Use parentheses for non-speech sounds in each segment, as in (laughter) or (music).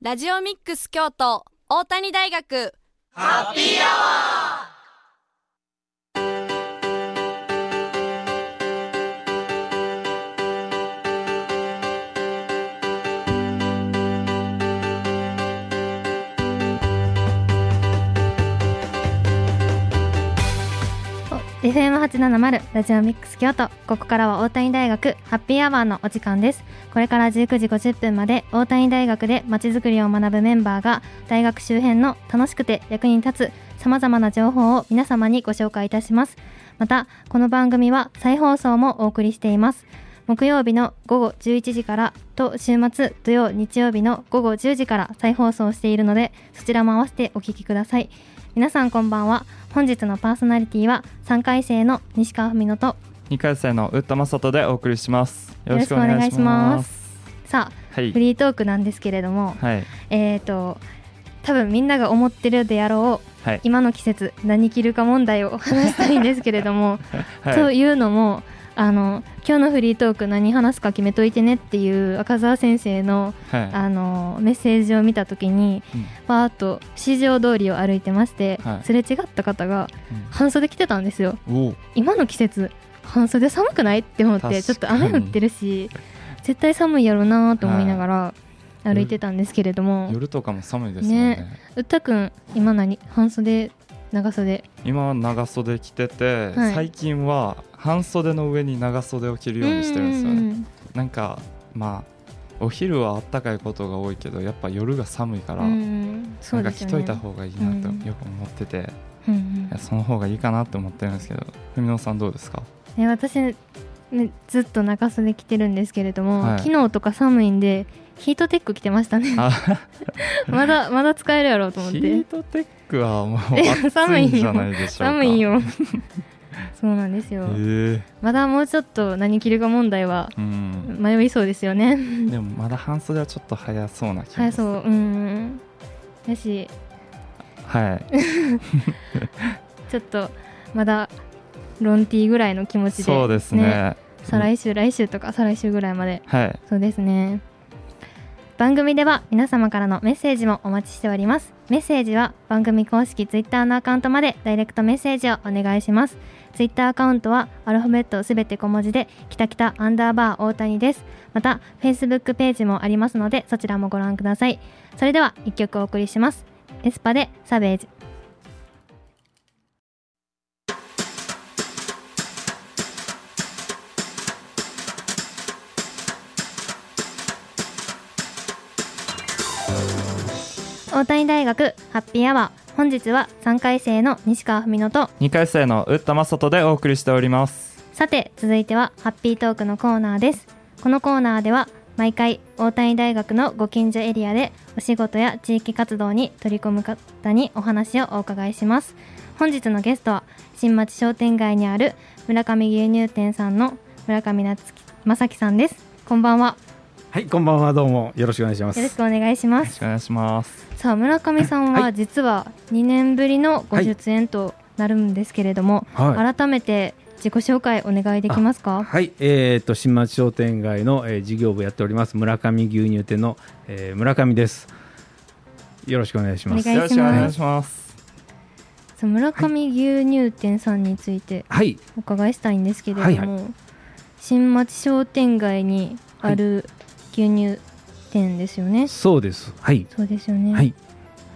ラジオミックス京都大谷大学。ハッピーアワー！FM870 ラジオミックス京都。ここからは大谷大学ハッピーアワーのお時間です。これから19時50分まで大谷大学でまちづくりを学ぶメンバーが大学周辺の楽しくて役に立つさまざまな情報を皆様にご紹介いたします。またこの番組は再放送もお送りしています。木曜日の午後11時からと週末土曜日曜日の午後10時から再放送しているのでそちらも合わせてお聞きください。皆さんこんばんは。本日のパーソナリティは3回生の西川文乃と2回生の宇田正人でお送りします。よろしくお願いします。さあ、はい。フリートークなんですけれども、はい。えーと多分みんなが思ってるであろうはい。今の季節何着るか問題を話したいんですけれども、(laughs) はい。というのもあの今日のフリートーク何話すか決めといてねっていう赤澤先生のはい。あのメッセージを見た時にうん。パーッと市場通りを歩いてまして、はい。すれ違った方が半袖着てたんですよ。おお。今の季節半袖寒くないって思ってちょっと雨降ってるし絶対寒いやろうなと思いながら歩いてたんですけれども、夜とかも寒いですよね。ね。うったくん今何？半袖長袖。今は長袖着てて、はい。最近は半袖の上に長袖を着るようにしてるんですよね、うんなんかまあお昼はあったかいことが多いけどやっぱ夜が寒いから、うんうん。そなんですよね。着といた方がいいなとうん。よく思ってて、その方がいいかなって思ってるんですけど文野さんどうですか？ね私ねずっと長袖着てるんですけれども、はい。昨日とか寒いんでヒートテック着てましたね。あ (laughs) まだまだ使えるやろうと思っヒてートテックはもう (laughs) え暑寒いんじゃないでしょうか。寒いよ。(laughs) そうなんですよ。へえまだもうちょっと何着るか問題はうん。迷いそうですよね。でもまだ半袖はちょっと早そうな気がはいそううん。だし。はい。ちょっとまだロンティーぐらいの気持ちで。そうですね。再来週来週とか再来週ぐらいまで。はい。そうですね番組では皆様からのメッセージもお待ちしております。メッセージは番組公式ツイッターのアカウントまでダイレクトメッセージをお願いします。ツイッターアカウントはアルファベットすべて小文字できたきたアンダーバー大谷です。またフェイスブックページもありますのでそちらもご覧ください。それでは1曲お送りします。エスパでサベージ。大谷大学ハッピーアワー。本日は3回生の西川文乃と2回生の宇田正人でお送りしております。さて続いてはハッピートークのコーナーです。このコーナーでは毎回大谷大学のご近所エリアでお仕事や地域活動に取り組む方にお話をお伺いします。本日のゲストは新町商店街にある村上牛乳店さんの村上夏樹正樹さんです。こんばんははい、こんばんは、どうもよろしくお願いします。よろしくお願いします。よろしくお願いします。さあ村上さんははい。実は2年ぶりのご出演となるんですけれども、はい、改めて自己紹介お願いできますか？はい、えー、と新町商店街の、えー、事業部やっております村上牛乳店の、えー、村上です。よろしくお願いします。お願いします。よろしくお願いします。さあ村上牛乳店さんについてはい、お伺いしたいんですけれども、はい。新町商店街にある牛乳店ですよね、そうです。はい、そうですよね、はい、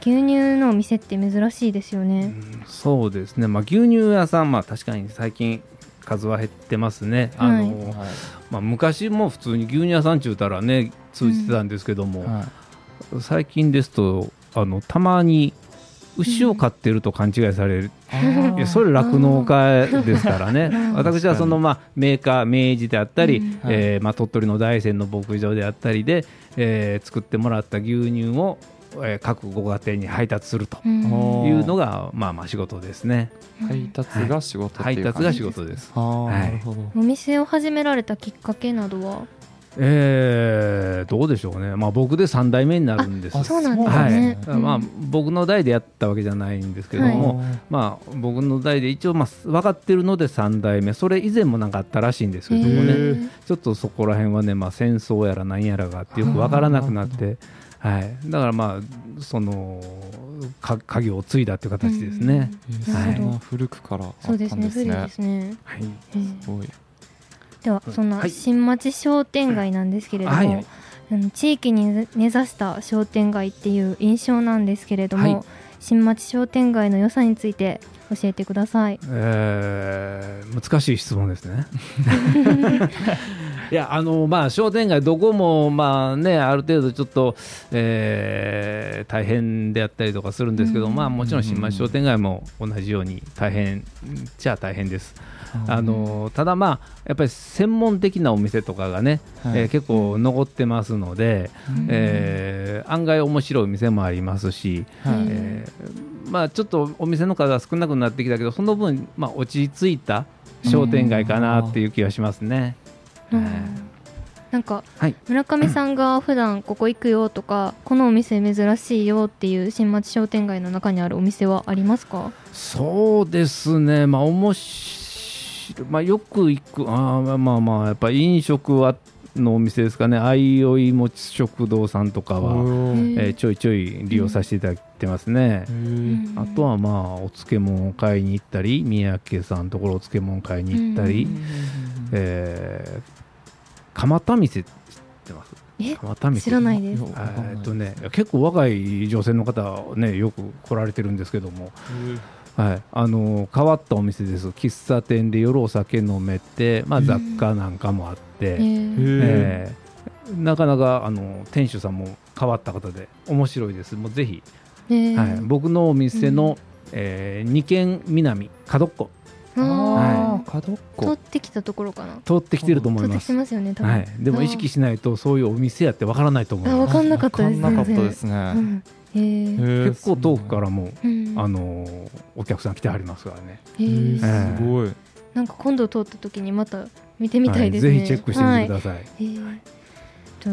牛乳のお店って珍しいですようね、んそうですね。まあ牛乳屋さん、まあ確かに最近数は減ってますね。あの、はい。まあ昔も普通に牛乳屋さんちゅうたらね通じてたんですけども、は最近ですとあのたまに牛を飼ってると勘違いされる。いいやそれ酪農家ですからね。ん。私はその、まあ、メーカー明治であったり、うん。えーまあ、鳥取の大山の牧場であったりで、えー作ってもらった牛乳を、えー各ご家庭に配達するというのが、まあ、まあ仕事ですね。配達が仕事配達が仕事です。ああ、はい。なるほど。お店を始められたきっかけなどは？えーどうでしょうね、まあ、僕で3代目になるんです。あそうなんですはい。ね、うん。まあ、僕の代でやったわけじゃないんですけども、はい。まあ、僕の代で一応、まあ、分かってるので3代目。それ以前もなんかあったらしいんですけどもね。ちょっとそこら辺はね、まあ、戦争やら何やらがあってよく分からなくなって、はい、だからまあそのか家業を継いだという形ですね。えーなるほど。そんな古くからあったそうんですね。古いですね。ですね、はい、えーすごいではそんなはい。新町商店街なんですけれども、はい。地域に根ざした商店街っていう印象なんですけれども、はい。新町商店街の良さについて教えてください。えー難しい質問ですね。(laughs) いやあのまあ商店街どこもまあねある程度ちょっと、えー大変であったりとかするんですけど、うん。まあもちろん新町商店街も同じように大変じゃあ大変です。あのただまあやっぱり専門的なお店とかがね、はい。えー結構残ってますので、うん。えー案外面白いお店もありますし、はい。うんえーまあ、ちょっとお店の数が少なくなってきたけどその分、まあ、落ち着いた商店街かなっていう気がしますね。なんか、はい。村上さんが普段ここ行くよとかこのお店珍しいよっていう新町商店街の中にあるお店はありますか？そうですね、まあ、おもしまあ、よく行く、あーまあまあ、やっぱ飲食はのお店ですかね、あいおいもち食堂さんとかは、えーちょいちょい利用させていただいてますね。あとはまあお漬物を買いに行ったり三宅さんのところお漬物買いに行ったり、うん。えー蒲田店知ってます？え？蒲田店。知らないです。えーっとね結構若い女性の方ねよく来られてるんですけども、はい、あの変わったお店です。喫茶店で夜お酒飲めて、まあ、うん雑貨なんかもあって、えー。なかなかあの店主さんも変わった方で面白いです。もうぜひ、はい、僕のお店の、えー二軒南角っこ。あはあー角っー通こってきたところかな。通ってきてると思います。通ってきて、ますよね多分、はい、でも意識しないとそういうお店やってわからないと思いあ分ます。かんなかったです。わかんなかったですね。うん。結構遠くからも、うん。あのーお客さん来てはりますからね。へー。えすごい。なんか今度通った時にまた見てみたいですね、はいぜひチェックしてみてください、はい。へー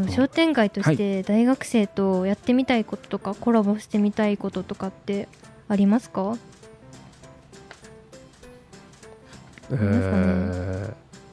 と商店街として大学生とやってみたいこととか、コラボしてみたいこととかってありますか？えりますかね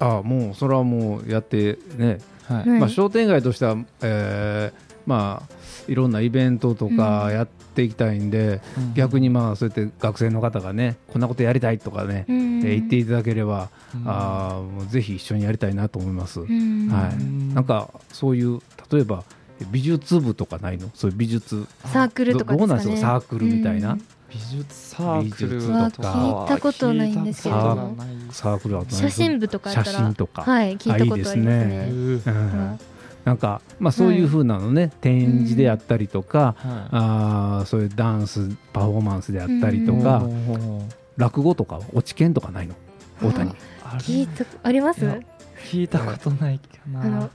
ーあもうそれはもうやってね、はい。はい。まあ、商店街としては、えーまあいろんなイベントとかうん。やっていきたいんで、逆にまあそうやって学生の方がねこんなことやりたいとかね、うん。えー言っていただければ、うん。あーもうぜひ一緒にやりたいなと思います、うん。はい。うんなんかそういう例えば美術部とかないの？そういう美術。サークルとかですかね。どどうなんですか？サークルみたいな、うん。美術サークルとか聞いたことないんですけど。聞いたことがないサークルは写真部とかやったら写真とか。はい聞いたことありますね。あいいですへね。ーうん。なんか、まあ、そういう風なのね、展示であったりとか、はあーそういうダンスパフォーマンスであったりといか、おー落語とか落ち研とかないの？大谷聞いたあります？聞いたことないかな。あの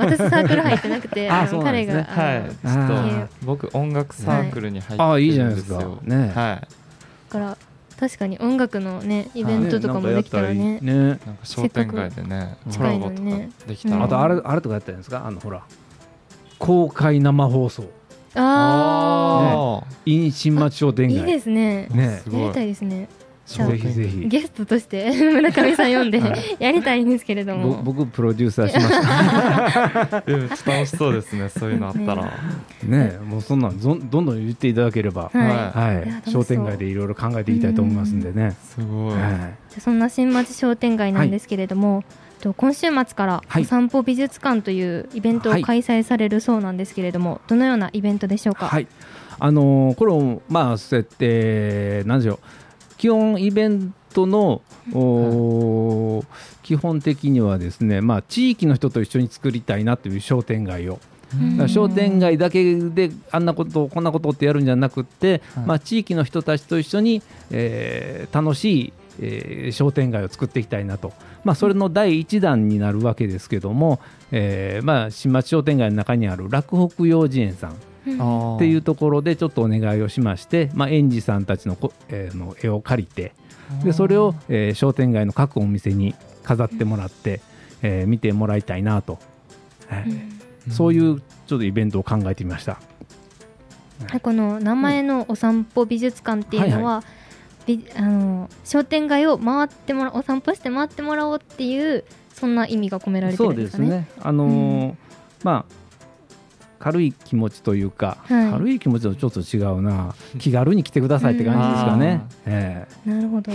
私サークル入ってなくてああのそうなんですね。彼が、はい。あのあーいや僕音楽サークルに入ってるんですよ。ああいいじゃないですか。ねはい。だから確かに音楽のねイベントとかもできたらね,、ね。なんか商店街でねコ近いラボとかのにねできたら。うん。あとあれあれとかやったんですか？あのほら。公開生放送。ああイン新町商あ、店街。いいですね。ね。すごいやりたいですねぜひぜひ。ゲストとして (laughs) 村上さん呼んではい。やりたいんですけれどぼも僕プロデューサーしましたでもちょっと楽しそうですねそういうのあったら。ね。もうそんなんどんどんどん言っていただければ、はい、はい。商店街でいろいろ考えていきたいと思いますんでね、すごい。はいじゃあそんな新町商店街なんですけれども、と今週末からはいお散歩美術館というイベントをはい。開催されるそうなんですけれども、どのようなイベントでしょうか？はい、あのーこれをまあそうやってなんでしょう基本イベントの、基本的にはですねまあ地域の人と一緒に作りたいなという商店街を、商店街だけであんなことこんなことってやるんじゃなくって、はい。まあ地域の人たちと一緒に、えー楽しいえー商店街を作っていきたいなと、まあ、それの第一弾になるわけですけども、えーまあ、新町商店街の中にある洛北幼稚園さんっていうところでちょっとお願いをしまして、まあ、園児さんたちのこ、えーの絵を借りてでそれを、えー商店街の各お店に飾ってもらって、えー見てもらいたいなと、はい。そういうちょっとイベントを考えてみました。でこの名前のお散歩美術館っていうのは、びあの商店街を回ってもらお散歩して回ってもらおうっていうそんな意味が込められてそうんるですかね。ですね。あのーまあ軽い気持ちというか、はい。軽い気持ちとちょっと違うな。気軽に来てくださいって感じですかね。えなるほど。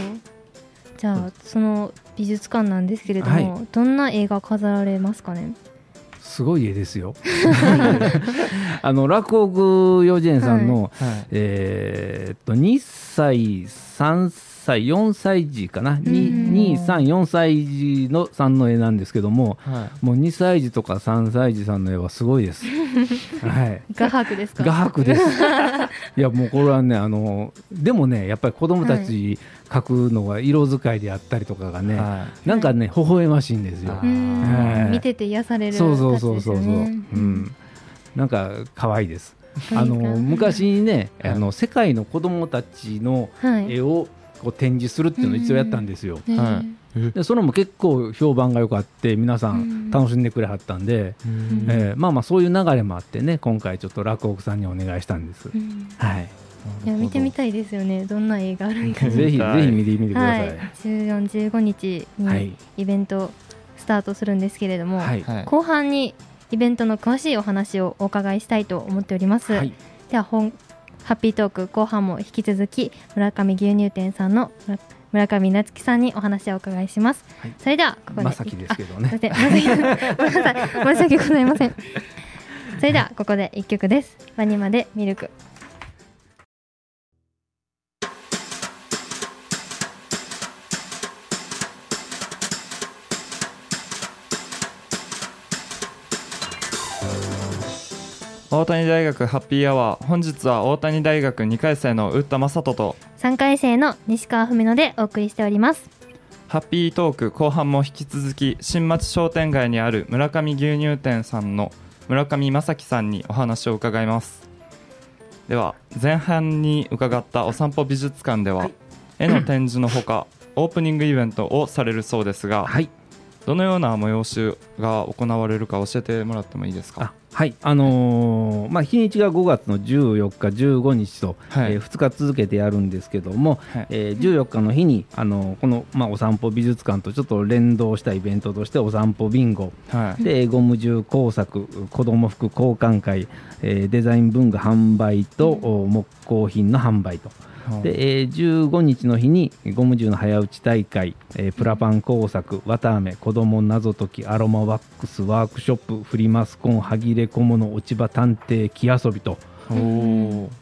じゃあその美術館なんですけれども、はどんな映画飾られますかね？えすごい絵ですよ。(laughs) あの落語幼稚園さんの、はい。えーっと2歳3歳4歳児かな？うん234歳児のさんの絵なんですけどもはい。もう2歳児とか3歳児さんの絵はすごいです。(laughs) はい。画伯ですか？画伯です。(laughs) いやもうこれはねあのでもねやっぱり子供たち描くのは色使いであったりとかがね、はなんかね微笑ましいんですよ。はい。見てて癒されるそうそうタそうそうそう。うん。なんか可愛いです。あの昔にね、はいあの世界の子供たちのはい。絵をこう展示するっていうのを一応やったんですよ。でそれも結構評判が良かって皆さうんん楽しんでくれはったんで、うん。えーまあまあそういう流れもあってね今回ちょっと落語家さんにお願いしたんです。うん。はい。いや見てみたいですよね。どんな映画あるんか (laughs) ぜひぜひ見てみてください。はい。14、15日はい。にイベントスタートするんですけれども、はい。はい。後半にイベントの詳しいお話をお伺いしたいと思っております、はい。では本ハッピートーク後半も引き続き村上牛乳店さんの村村上夏樹さんにお話をお伺いします、はい。それではここで。まさきですけどね。ごめんなさ申し訳ございません。(laughs) それではここで一曲です。ワニマでミルク大谷大学ハッピーアワー。本日は大谷大学2回生の打田正人と3回生の西川文乃でお送りしております。ハッピートーク後半も引き続き新町商店街にある村上牛乳店さんの村上正樹さんにお話を伺います。では前半に伺ったお散歩美術館では、はい。絵の展示のほかオープニングイベントをされるそうですが、はい。どのような催しが行われるか教えてもらってもいいですか？あはい。あのーまあ日にちが5月の14日、15日と、はい。えー2日続けてやるんですけども、はい。えー14日の日にあのこの、まあ、お散歩美術館とちょっと連動したイベントとしてお散歩ビンゴ。はい。でゴム銃工作子ども服交換会、えーデザイン文具販売と、お木工品の販売とで、えー15日の日にゴム銃の早打ち大会、えープラパン工作綿あめ子ども謎解きアロマワックスワークショップフリマスコン歯切れ小物落ち葉探偵木遊びと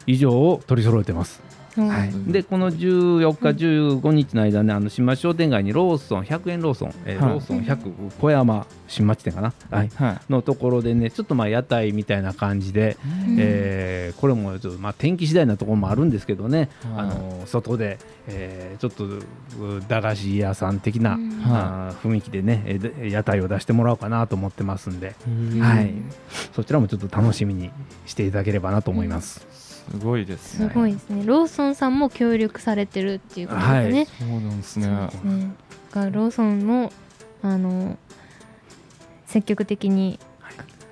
以上を取り揃えてます。はい。うん、でこの14日、15日の間ね、あの新町商店街にローソン、100円ローソン、えーはい。ローソン100、小山新町店かな、はい、はい。のところでね、ちょっとまあ屋台みたいな感じで、うん。えーこれもちょっとまあ天気次第なところもあるんですけどね、はい。あの外で、えーちょっとう駄菓子屋さん的な、うん。あー雰囲気でね、えーで屋台を出してもらおうかなと思ってますんで、うん。はい、そちらもちょっと楽しみにしていただければなと思います。すごいですすねごいですね。ローソンさんも協力されてるっていうことですね、そうなんですね。すね。がローソンもあの積極的に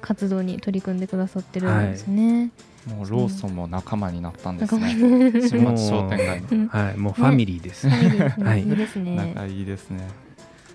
活動に取り組んでくださってるんですね、もうローソンも仲間になったんですね。に新町商店街はい、もうファミリーです。ファミリーはい。いいですね。仲いいですね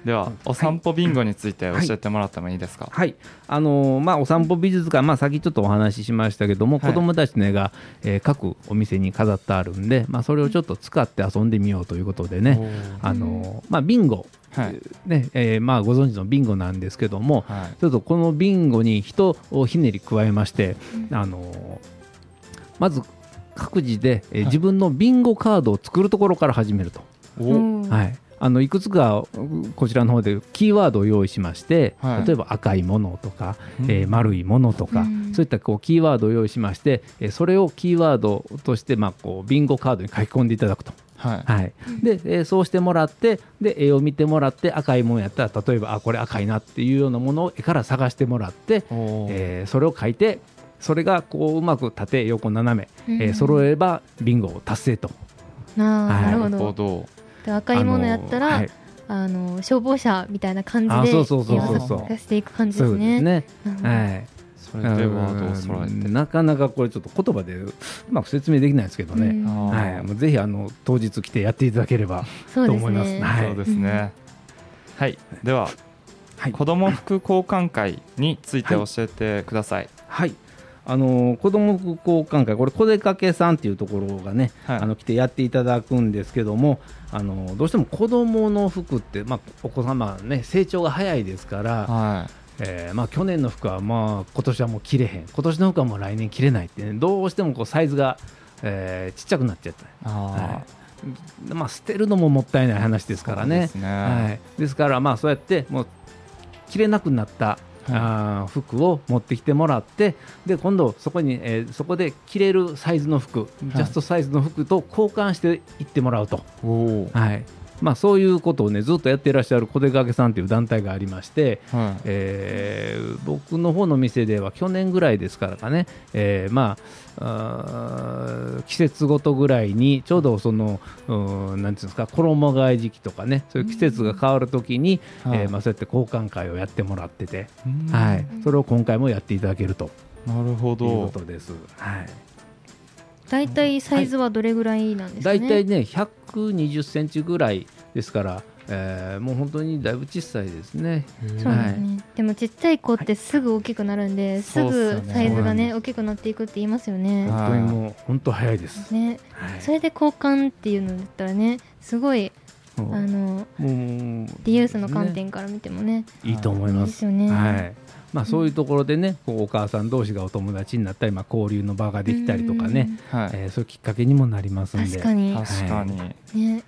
ではお散歩ビンゴについて教えてもらってもいいですか？はい、あのーまあ、お散歩美術館、まあ、先ちょっとお話ししましたけども、はい。子どもたちの絵が、えー各お店に飾ってあるんで、まあ、それをちょっと使って遊んでみようということでね、あのーまあ、ビンゴ、はい。ねえーまあ、ご存知のビンゴなんですけども、はい。ちょっとこのビンゴに一ひねり加えまして、あのーまず各自で、えーはい。自分のビンゴカードを作るところから始めると。はい、あのいくつかうこちらの方でキーワードを用意しまして、はい。例えば赤いものとか、うん。えー丸いものとか、うん。そういったこうキーワードを用意しまして、えーそれをキーワードとして、まあ、こうビンゴカードに書き込んでいただくと。はい。はい。でえーそうしてもらってで絵を見てもらって赤いものやったら例えばあこれ赤いなっていうようなものを絵から探してもらって、えーそれを書いてそれがこううまく縦横斜め、えーうん。揃えればビンゴを達成と。なるほど。ど。で赤いものやったら、あのはい。あの消防車みたいな感じあでそうそうそうそうそう。出していく感じですね。はい。それでワードを揃えて。うん。なかなかこれちょっと言葉でうまく説明できないですけどね、うん。はい、もうぜひあの当日来てやっていただければ、(laughs) と思います。ね。はい。そうですね。はい。でははい。子ども服交換会について教えてください。はい。あの子ども服交換会これ小出かけさんっていうところがね、はい。あの来てやっていただくんですけどもあのどうしても子どもの服って、まあ、お子様ね成長が早いですから、はえーまあ、去年の服はまあ今年はもう着れへん。今年の服はもう来年着れないって、ね、どうしてもこうサイズが、えーちっちゃくなっちゃった。まあ、捨てるのももったいない話ですからね。ですね。はい、ですから、まあ、そうやってもう着れなくなった、あー服を持ってきてもらってで今度そこに、えーそこで着れるサイズの服、ジャストサイズの服と交換していってもらうと、はいまあ、そういうことをねずっとやっていらっしゃる小出かけさんという団体がありまして、はい。えー僕の方の店では去年ぐらいですからかね、えーまああー季節ごとぐらいにちょうどそのうーんなんていうんですか衣替え時期とかねそういう季節が変わるときに、はい。えーまあ、そうやって交換会をやってもらってて、うん。はい、それを今回もやっていただけると。なるほいうこどとです。はい。大体サイズはどれぐらいなんですかね、だいたいね120センチぐらいですから、えーもう本当にだいぶ小さいですね。そうですね、でもちっちゃい子ってすぐ大きくなるんで、すそうっすぐサイズがね大きくなっていくって言いますよね。はい本当にもう本当早いです。ね、はいそれで交換っていうのだったらねすごいあのリユースの観点から見てもねいいと思いま。いいですすよね。はい。まあそういうところでね、こうお母さん同士がお友達になったり、まあ交流の場ができたりとかね、はい。えーそういうきっかけにもなりますんで。確かに。確かに。ね。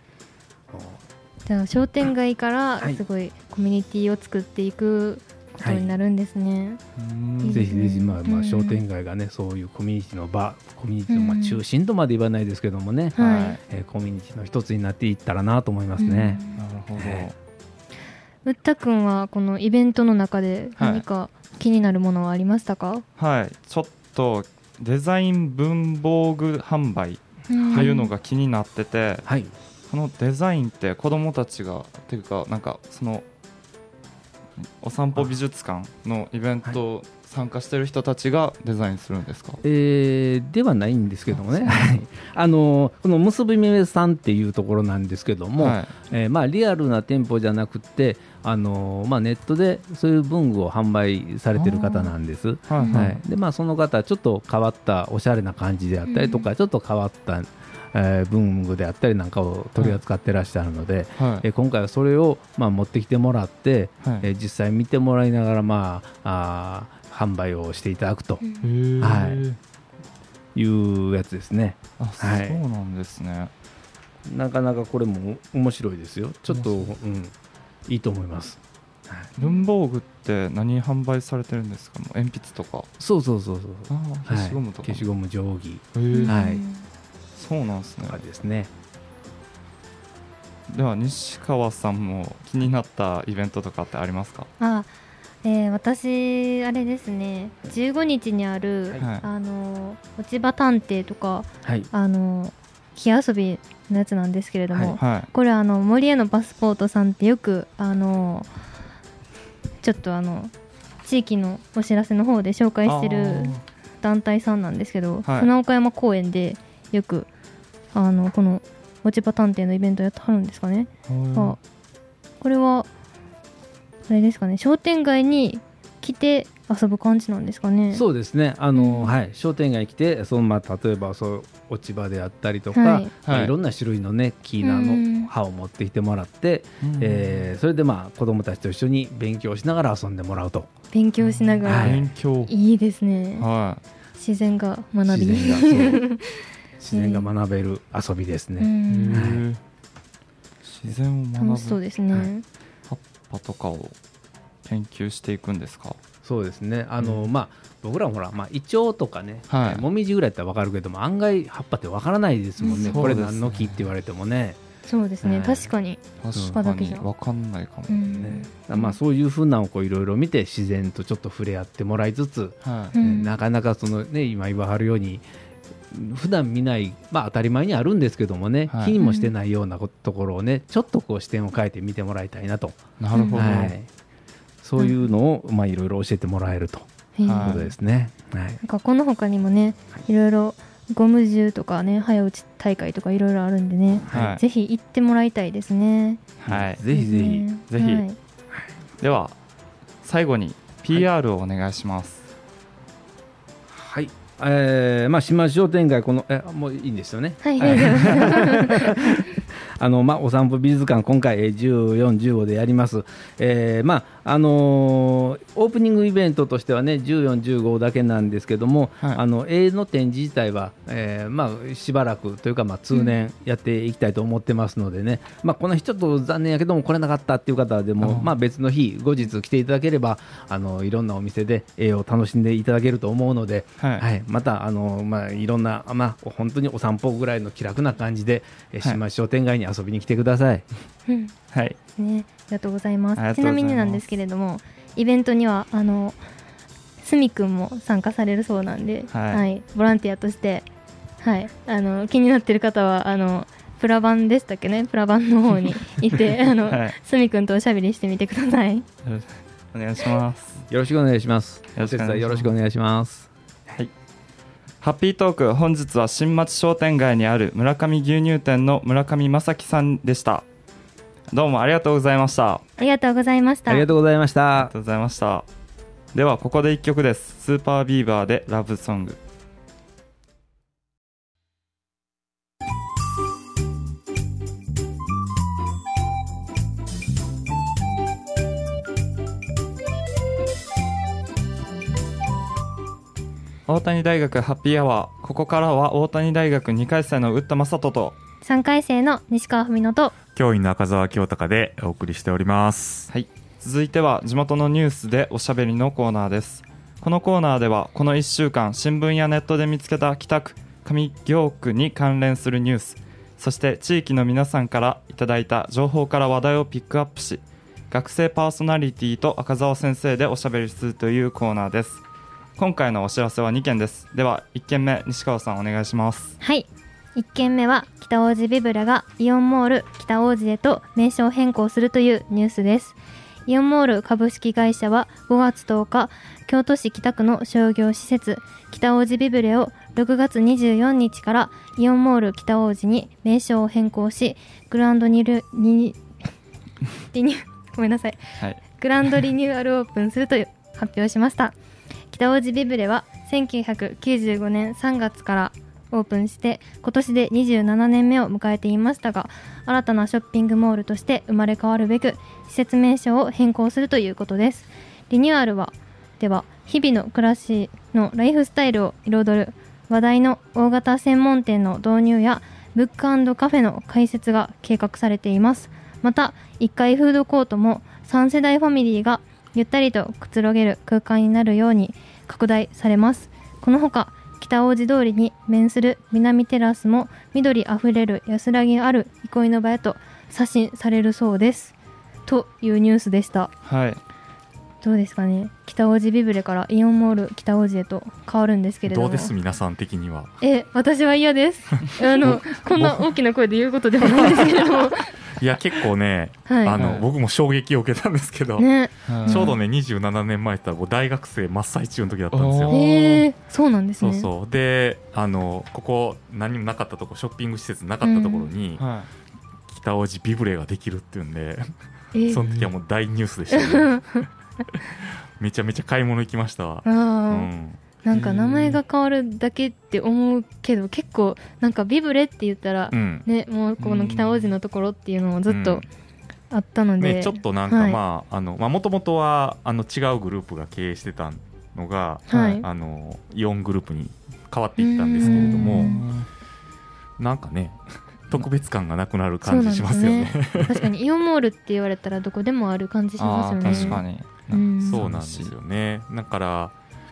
じゃあ商店街からはい。すごいコミュニティを作っていくことになるんですね。うん。ぜひぜひまあまうん。あ商店街がねそういうコミュニティの場、コミュニティのまあ中心とまで言わないですけどもね、はいえーコミュニティの一つになっていったらなと思いますね。なるほどえうったくんはこのイベントの中ではい何か気になるものはありましたか？はいちょっとデザイン文房具販売とうんいうのが気になってて、はい。このデザインって子供たちがっていうかなんかそのお散歩美術館のイベント参加してる人たちがデザインするんですか、えーではないんですけどもね、はい。あのこの結び目さんっていうところなんですけども、はい。えーまあ、リアルな店舗じゃなくて、あのまあ、ネットでそういう文具を販売されてる方なんです。はいははい。いでまあ、その方、ちょっと変わったおしゃれな感じであったりとか、ちょっと変わった、えー文具であったりなんかを取り扱ってらっしゃるので、はい。えー今回はそれを、まあ、持ってきてもらって、はい。えー実際見てもらいながら、まあ、あー販売をしていただくと。はい。いうやつですね。あはい。そうなんですね。なかなかこれも面白いですよ。ちょっと、面うん、いいと思います。文房具って何販売されてるんですか？鉛筆とか。そうそうそうそう。消しゴムとか、はい消しゴム定規。はい。そうなんですね。ですね。では西川さんも気になったイベントとかってありますか？あ、えー私あれですね15日にある、はい。あの落ち葉探偵とかはい。あの火遊びのやつなんですけれども、はい。これあの森へのパスポートさんってよくあのちょっとあの地域のお知らせの方で紹介してる団体さんなんですけど、はい。船岡山公園でよくあのこの落ち葉探偵のイベントやってはるんですかね、あこれはあれですかね。商店街に来て遊ぶ感じなんですかね。そうですね。あの、うん。はい、商店街に来て、そのまあ例えばそう落ち葉であったりとか、はい。いまあはい。いろんな種類のね木菜うん。の葉を持ってきてもらって、うん。えーそれでまあ子供たちと一緒に勉強しながら遊んでもらうと。勉強しながら、はい。勉強。いいですね。は自然が学び。自然が (laughs) 自然が学べる遊びですうね。い、んへー。自然を学ぶ。楽しそうですね、はい葉っぱとかを研究していくんですか？そうですね。あの、まあ僕らもほらまあイチョウとかね、はい。えーもみじぐらいだったらわかるけども案外葉っぱってわからないですもんね。うんこれ何の木って言われてもね。そうですね、はい。確かに、確かに分かんないかも、うん。ねまあそういうふうなのをこういろいろ見て自然とちょっと触れ合ってもらいつつ、はい、うんなかなかそのね今言わはるように普段見ないまあ当たり前にあるんですけどもね、はい。気にもしてないようなこところをねちょっとこう視点を変えて見てもらいたいなと、なるほど、はい、そういうのをまあいろいろ教えてもらえると。いいうことですね。はい。なんかこの他にもねい。ろいろゴム銃とかね早打ち大会とかいろいろあるんでね、はい。ぜひ行ってもらいたいですね。はい、ぜひぜひ、ね。ぜひ。はい。では最後に PR をお願いします。はい、えー、まあ島商店街このえもういいんですよね。(laughs) あのまあ、お散歩美術館、今回、えー14、15でやります、えーまああのーオープニングイベントとしてはね、14、15だけなんですけども、はい。あの絵の展示自体は、えーまあ、しばらくというか、まあ、通年やっていきたいと思ってますのでね、まあ、この日、ちょっと残念やけども、来れなかったっていう方でも、あまあ、別の日、後日来ていただければ、あのいろんなお店で絵を楽しんでいただけると思うので、はい。はい、またあの、まあ、いろんな、まあ、本当にお散歩ぐらいの気楽な感じで、えーはい。島商店街に遊びに来てください。うんはいね、ありがとうございます。ちなみになんですけれどもイベントにはあのすみくんも参加されるそうなんで、はい。ボランティアとして、はい、あの気になってる方はあのプラバンでしたっけね？プラバンの方に行って (laughs) あの、はい。すみくんとおしゃべりしてみてください。よろしお願いします。よろしくお願いします。よろしくお願いします。お手伝いよろしくお願いします。はい。ハッピートーク本日は新町商店街にある村上牛乳店の村上正樹さんでしたどうもありがとうございました。あありがとうございました。ありがとうございました。りが。とうございました。ではここで1曲です。スーパービーバーでラブソング大谷大学ハッピーアワー。ここからは大谷大学2回生の打田正人と。3回生の西川文乃と。教員の赤澤清隆でお送りしております。はい、続いては地元のニュースでおしゃべりのコーナーです。このコーナーではこの1週間新聞やネットで見つけた北区上京区に関連するニュース。そして地域の皆さんからいただいた情報から話題をピックアップし学生パーソナリティと赤澤先生でおしゃべりするというコーナーです今回のお知らせは2件です。では1件目西川さんお願いします。はい。1件目は北王子ビブレがイオンモール北王子へと名称変更するというニュースです。イオンモール株式会社は5月10日京都市北区の商業施設北王子ビブレを6月24日からイオンモール北王子に名称を変更しグランドニルニリニューごめんなさい。はい。グランドリニューアルオープンすると発表しました北王子ビブレは1995年3月からオープンして今年で27年目を迎えていましたが新たなショッピングモールとして生まれ変わるべく施設名称を変更するということです。リニューアルはでは日々の暮らしのライフスタイルを彩る話題の大型専門店の導入やブックカフェの開設が計画されています。また1階フードコートも3世代ファミリーがゆったりとくつろげる空間になるように拡大されます。このほか北大路通りに面する南テラスも緑あふれる安らぎある憩いの場へと刷新されるそうです。というニュースでした。はい。どうですかね？北大路ビブレからイオンモール北大路へと変わるんですけれども。どうです？皆さん的には。え私は嫌です。あの (laughs) こんな大きな声で言うことではないですけれどもいや結構ね、はい。あのはい。僕も衝撃を受けたんですけど、ね。ちょうどね27年前っら大学生真っ最中の時だったんですよ。そうなんですね。そうそう。であのここ何もなかったとこショッピング施設なかったところに、は北大路ビブレができるっていうんでえー。その時はもう大ニュースでしたね (laughs) めちゃめちゃ買い物行きましたうー。ん、なんか名前が変わるだけって思うけど結構なんかビブレって言ったら、うん。ねもうこの北大路のところっていうのもずっとあったので、ね、ちょっとなんかはい。まあもともとはあの違うグループが経営してたのが、はい。あのイオングループに変わっていったんですけれどうもん。なんかね特別感がなくなる感じしますよね。(laughs) 確かにイオンモールって言われたらどこでもある感じしますあよね。ー確かに。うん。そうなんですよね。だから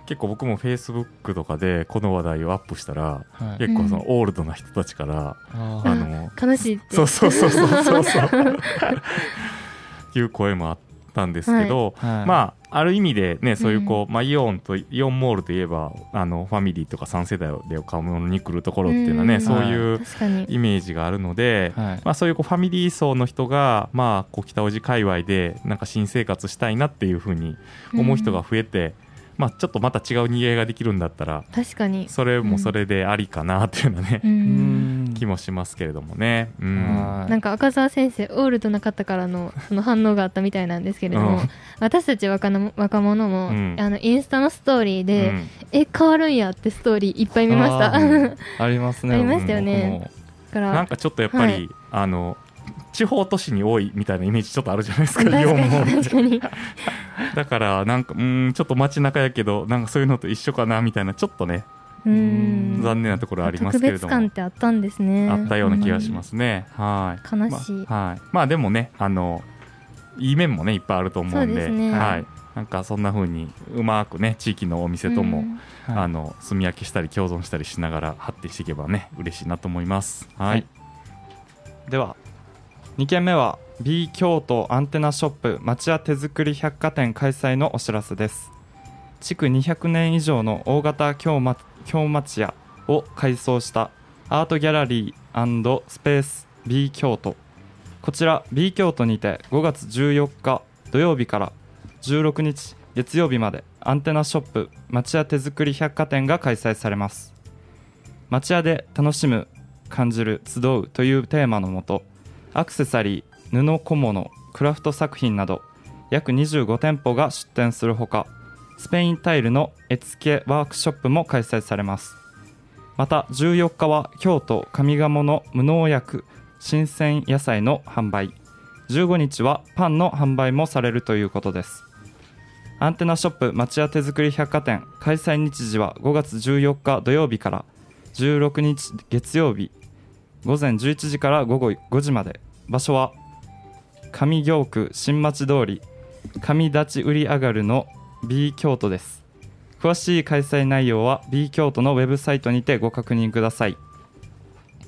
結構僕もフェイスブックとかでこの話題をアップしたらはい。結構そのオールドな人たちから、ああの悲しいって。そうそうそうそうそうそう。(laughs) いう声もあったんですけど、ーはい。まあある意味でねそういうこう、まあ、イオンとイオンモールといえばあのファミリーとか3世代で買い物に来るところっていうのはね、うん。そういうイメージがあるので、はい。まあ、そういうこうファミリー層の人が、まあ、こう北大路界隈でなんか新生活したいなっていうふうに思う人が増えて、まあちょっとまた違う逃げができるんだったら確かに。それもそれでありかなっていうようなね、ううん。ん気もしますけれどもね。うん。はい。なんか赤澤先生オールドな方からのその反応があったみたいなんですけれども、うん。私たち若の若者も、うん。あのインスタのストーリーで、うん。え変わるんやってストーリーいっぱい見ました。ありますね。(laughs) ありましたよね。なんかちょっとやっぱり、はい。あの地方都市に多いみたいなイメージちょっとあるじゃないですか確か日本も。に確かに。(laughs) だからなんかうんちょっと街中やけどなんかそういうのと一緒かなみたいなちょっとね、うん。残念なところありますけれども。特別感ってあったんですね。あったような気がしますね、はい。悲しい。まあはい、まあでもねあのいい面もねいっぱいあると思うんでね。はい、なんかそんな風にうまくね地域のお店とも、うん。はい。あの住み分けしたり共存したりしながら発展していけばね嬉しいなと思います。はい、はい。では2件目は B 京都アンテナショップ町屋手作り百貨店開催のお知らせです。築200年以上の大型京町京町屋を改装したアートギャラリースペース B 京都。こちら B 京都にて5月14日土曜日から16日月曜日までアンテナショップ町屋手作り百貨店が開催されます。町屋で楽しむ感じる集うというテーマのもとアクセサリー布小物クラフト作品など約25店舗が出店するほかスペインタイルの絵付けワークショップも開催されます。また14日は京都上賀茂の無農薬新鮮野菜の販売。15日はパンの販売もされるということです。アンテナショップ町屋手作り百貨店開催日時は5月14日土曜日から16日月曜日午前11時から午後5時まで。場所は上京区新町通り。上立売り上がるの B 京都です。詳しい開催内容は B 京都のウェブサイトにてご確認ください。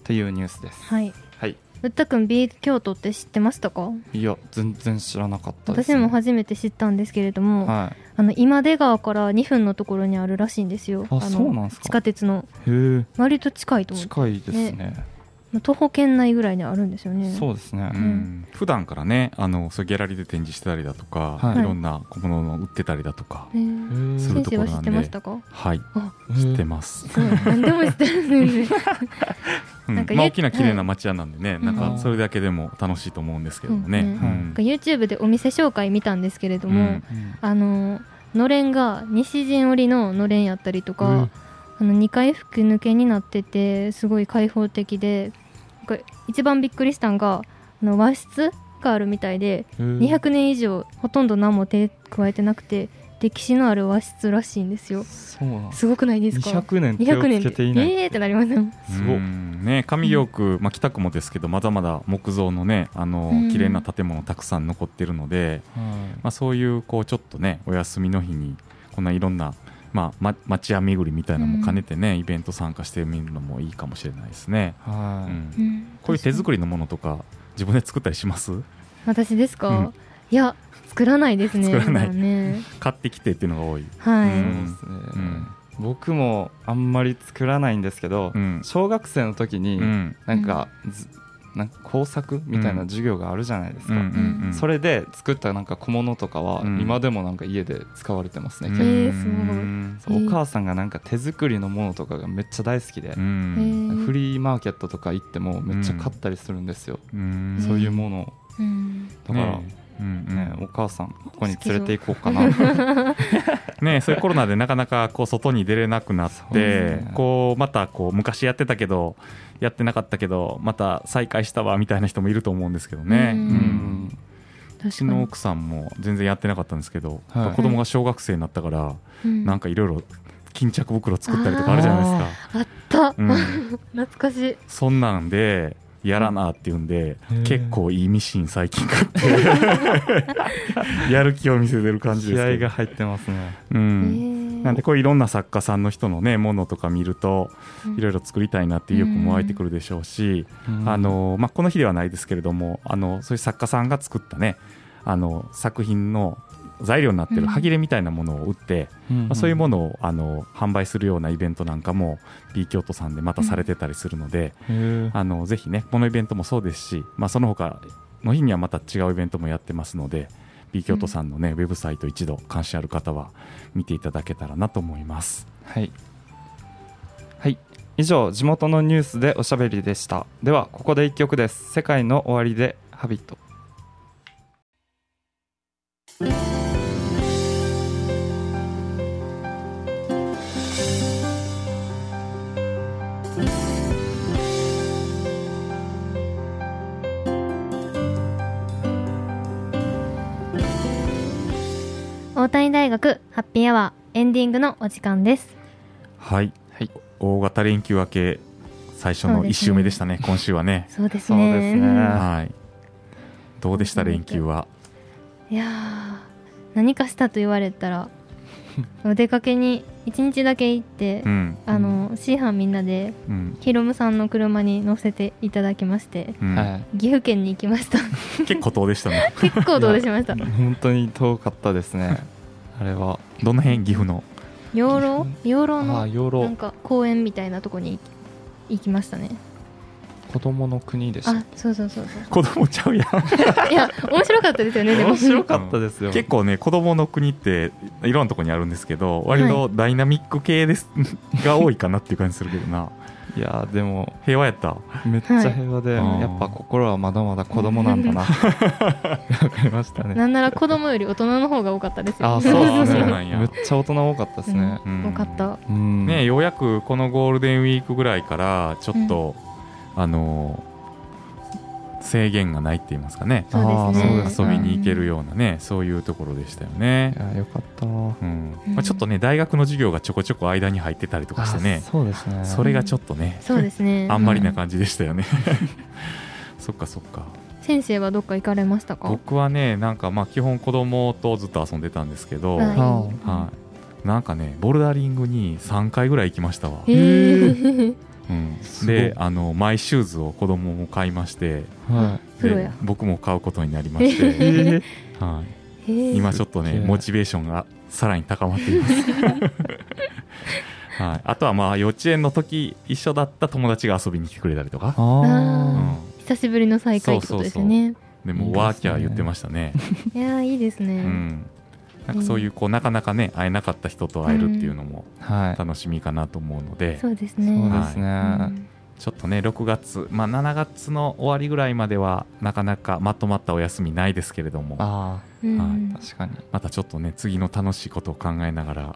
というニュースです。はい。はい。ぶったくん B 京都って知ってましたか？いや全然知らなかったです、私も初めて知ったんですけれども、はあの今出川から2分のところにあるらしいんですよ。あのそうなんすか。地下鉄の。いへ割と近いとえ思う。近いですね。まあ徒歩圏内ぐらいにあるんですよね。そうですね、うん。普段からねあのそういうギャラリーで展示してたりだとか、はい。い、ろんな小物を売ってたりだとかする先生は知っところなんで。てましたか？はい。あ知ってます、何でも知ってるんですね。(laughs) (laughs) うん。なんかゆまあ大きな綺麗な街屋なんでね、なんうん。かそれだけでも楽しいと思うんですけどもね、うん。うん。なんか YouTube でお店紹介見たんですけれども、うん。うんあののれんが西陣織ののれんやったりとか、うん。あの2階吹き抜けになっててすごい開放的で一番びっくりしたんがあの和室があるみたいで、へえ200年以上ほとんど何も手加えてなくて歴史のある和室らしいんですよ。すすごくないですか？200年手を200年つけていない。えーってなりますね上京区、まあ、北区もですけどまだまだ木造のねあの、うん。綺麗な建物たくさん残ってるので、はい。まあ、そういうこうちょっとねお休みの日にこんないろんな、まあ、ま町屋巡りみたいなのも兼ねてね、イベント参加してみるのもいいかもしれないですね、はい、うん。うん。こういう手作りのものとか自分で作ったりします？私ですか、うん。いや作らないですね作らない。ね。買ってきてっていうのが多い、はい、うん。そうですね、うん。僕もあんまり作らないんですけど、うん。小学生の時に、うん。なんか,ず、なんか工作みたいな授業があるじゃないですか、うんうんうん。それで作ったなんか小物とかは、うん。今でもなんか家で使われてますね、うん。えーお母さんがなんか手作りのものとかがめっちゃ大好きでう、へんー。フリーマーケットとか行ってもめっちゃ買ったりするんですよ、うん。そういうものを。うん。だから、ねうんうん。ねお母さんここに連れて行こうかな。(laughs) ね、そういうコロナでなかなかこう外に出れなくなって、ね。こうまたこう昔やってたけどやってなかったけどまた再開したわみたいな人もいると思うんですけどね、うち確かに。の奥さんも全然やってなかったんですけど、はい。子供が小学生になったから、うん。なんかいろいろ巾着袋作ったりとかあるじゃないですか。あった、うん、(laughs) 懐かしい。そんなんでやらなって言うんで、へー。結構いいミシン最近買って。(laughs) やる気を見せてる感じです気合が入ってますね。うへん、ー。なんでこういろんな作家さんの人のねものとか見るとうん。いろいろ作りたいなっていう意欲も湧いてくるでしょうし、あのまあ、この日ではないですけれどもあのそういう作家さんが作ったねあの作品の材料になってうん。る歯切れみたいなものを売って、まあ、そういうものをあの販売するようなイベントなんかも B 京都さんでまたされてたりするので、のあのぜひねこのイベントもそうですし、まあ、その他の日にはまた違うイベントもやってますのでピー京都さんのね、ウェブサイト一度関心ある方は見ていただけたらなと思います。はい。はい。以上地元のニュースでおしゃべりでした。ではここで一曲です。世界の終わりでハビット大谷大学ハッピーアワーエンディングのお時間です。はい、はい。大型連休明け最初の1週目でしたね今週はね。そうですそうですね。はい。どうでした連休は？いやー何かしたと言われたら (laughs) お出かけに一日だけ行って、うん。あの C 班みんなでうん、ヒロムさんの車に乗せていただきましてうん。はい。岐阜県に行きました。(laughs) 結構遠でしたね結構遠出しました。本当に遠かったですね。あれは。どの辺岐阜の？養老？養老あのなんか公園みたいなとこに行きましたね子供の国でしたあそうそうそうそ子供ちゃうやん。う (laughs) いや面白かったですよねでも。面白かったですよ。結構ね子供の国っていろんなとこにあるんですけど割とダイナミック系です、が多いかなっていう感じするけどな。(laughs) いやでも平和やった。めっちゃ平和で、はい。やっぱ心はまだまだ子供なんだな。(laughs) わかりましたね。なんなら子供より大人の方が多かったですよあそうあですね。そうなんや。めっちゃ大人多かったですね、うん。多かった。うん。ねようやくこのゴールデンウィークぐらいからちょっと、あの制限がないって言いますかね。そうですね。遊びに行けるようなね、そういうところでしたよね。い、やよかった。うん。うん。まあ、ちょっとね大学の授業がちょこちょこ間に入ってたりとかしてね。あそうですね。それがちょっとね、そうですね。(laughs) あんまりな感じでしたよね。(laughs) そっかそっか。先生はどっか行かれましたか？僕はねなんかまあ基本子供とずっと遊んでたんですけど、はい。ははい、なんかねボルダリングに3回ぐらい行きましたわ、へーうん、であのマイシューズを子供も買いましてはでプロや。僕も買うことになりましい、て、えーはい、今ちょっとねモチベーションがさらに高まっています、(laughs) はい、あとはまあ幼稚園の時一緒だった友達が遊びに来てくれたりとか、あうあん、久しぶりの再会ってことですよね。でもワーキャー言ってましたね。いやーいいですうねん、なんかそういうこうなかなかね会えなかった人と会えるっていうのも楽しみかなと思うので、そうですそうねですね、うんちょっとね6月、まあ、7月の終わりぐらいまではなかなかまとまったお休みないですけれども。あうん。はあ確かに。またちょっとね次の楽しいことを考えながら、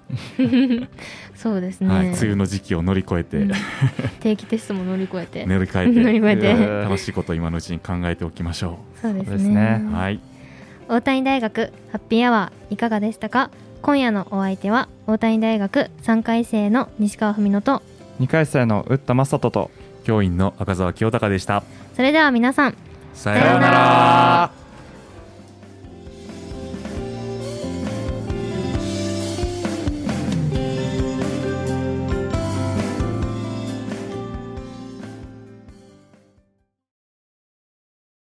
(laughs) そうですはい、ね梅雨の時期を乗り越えて、うん。(laughs) 定期テストも乗り越えて。乗り換えて。乗り越えて。えー楽しいことを今のうちに考えておきましょそうですそうですね。ねう、はい大谷大学ハッピーアワーいかがでしたか？今夜のお相手は大谷大学3回生の西川文乃と2回生の打田正人と教員の赤澤清隆でした。それでは皆さんさようなら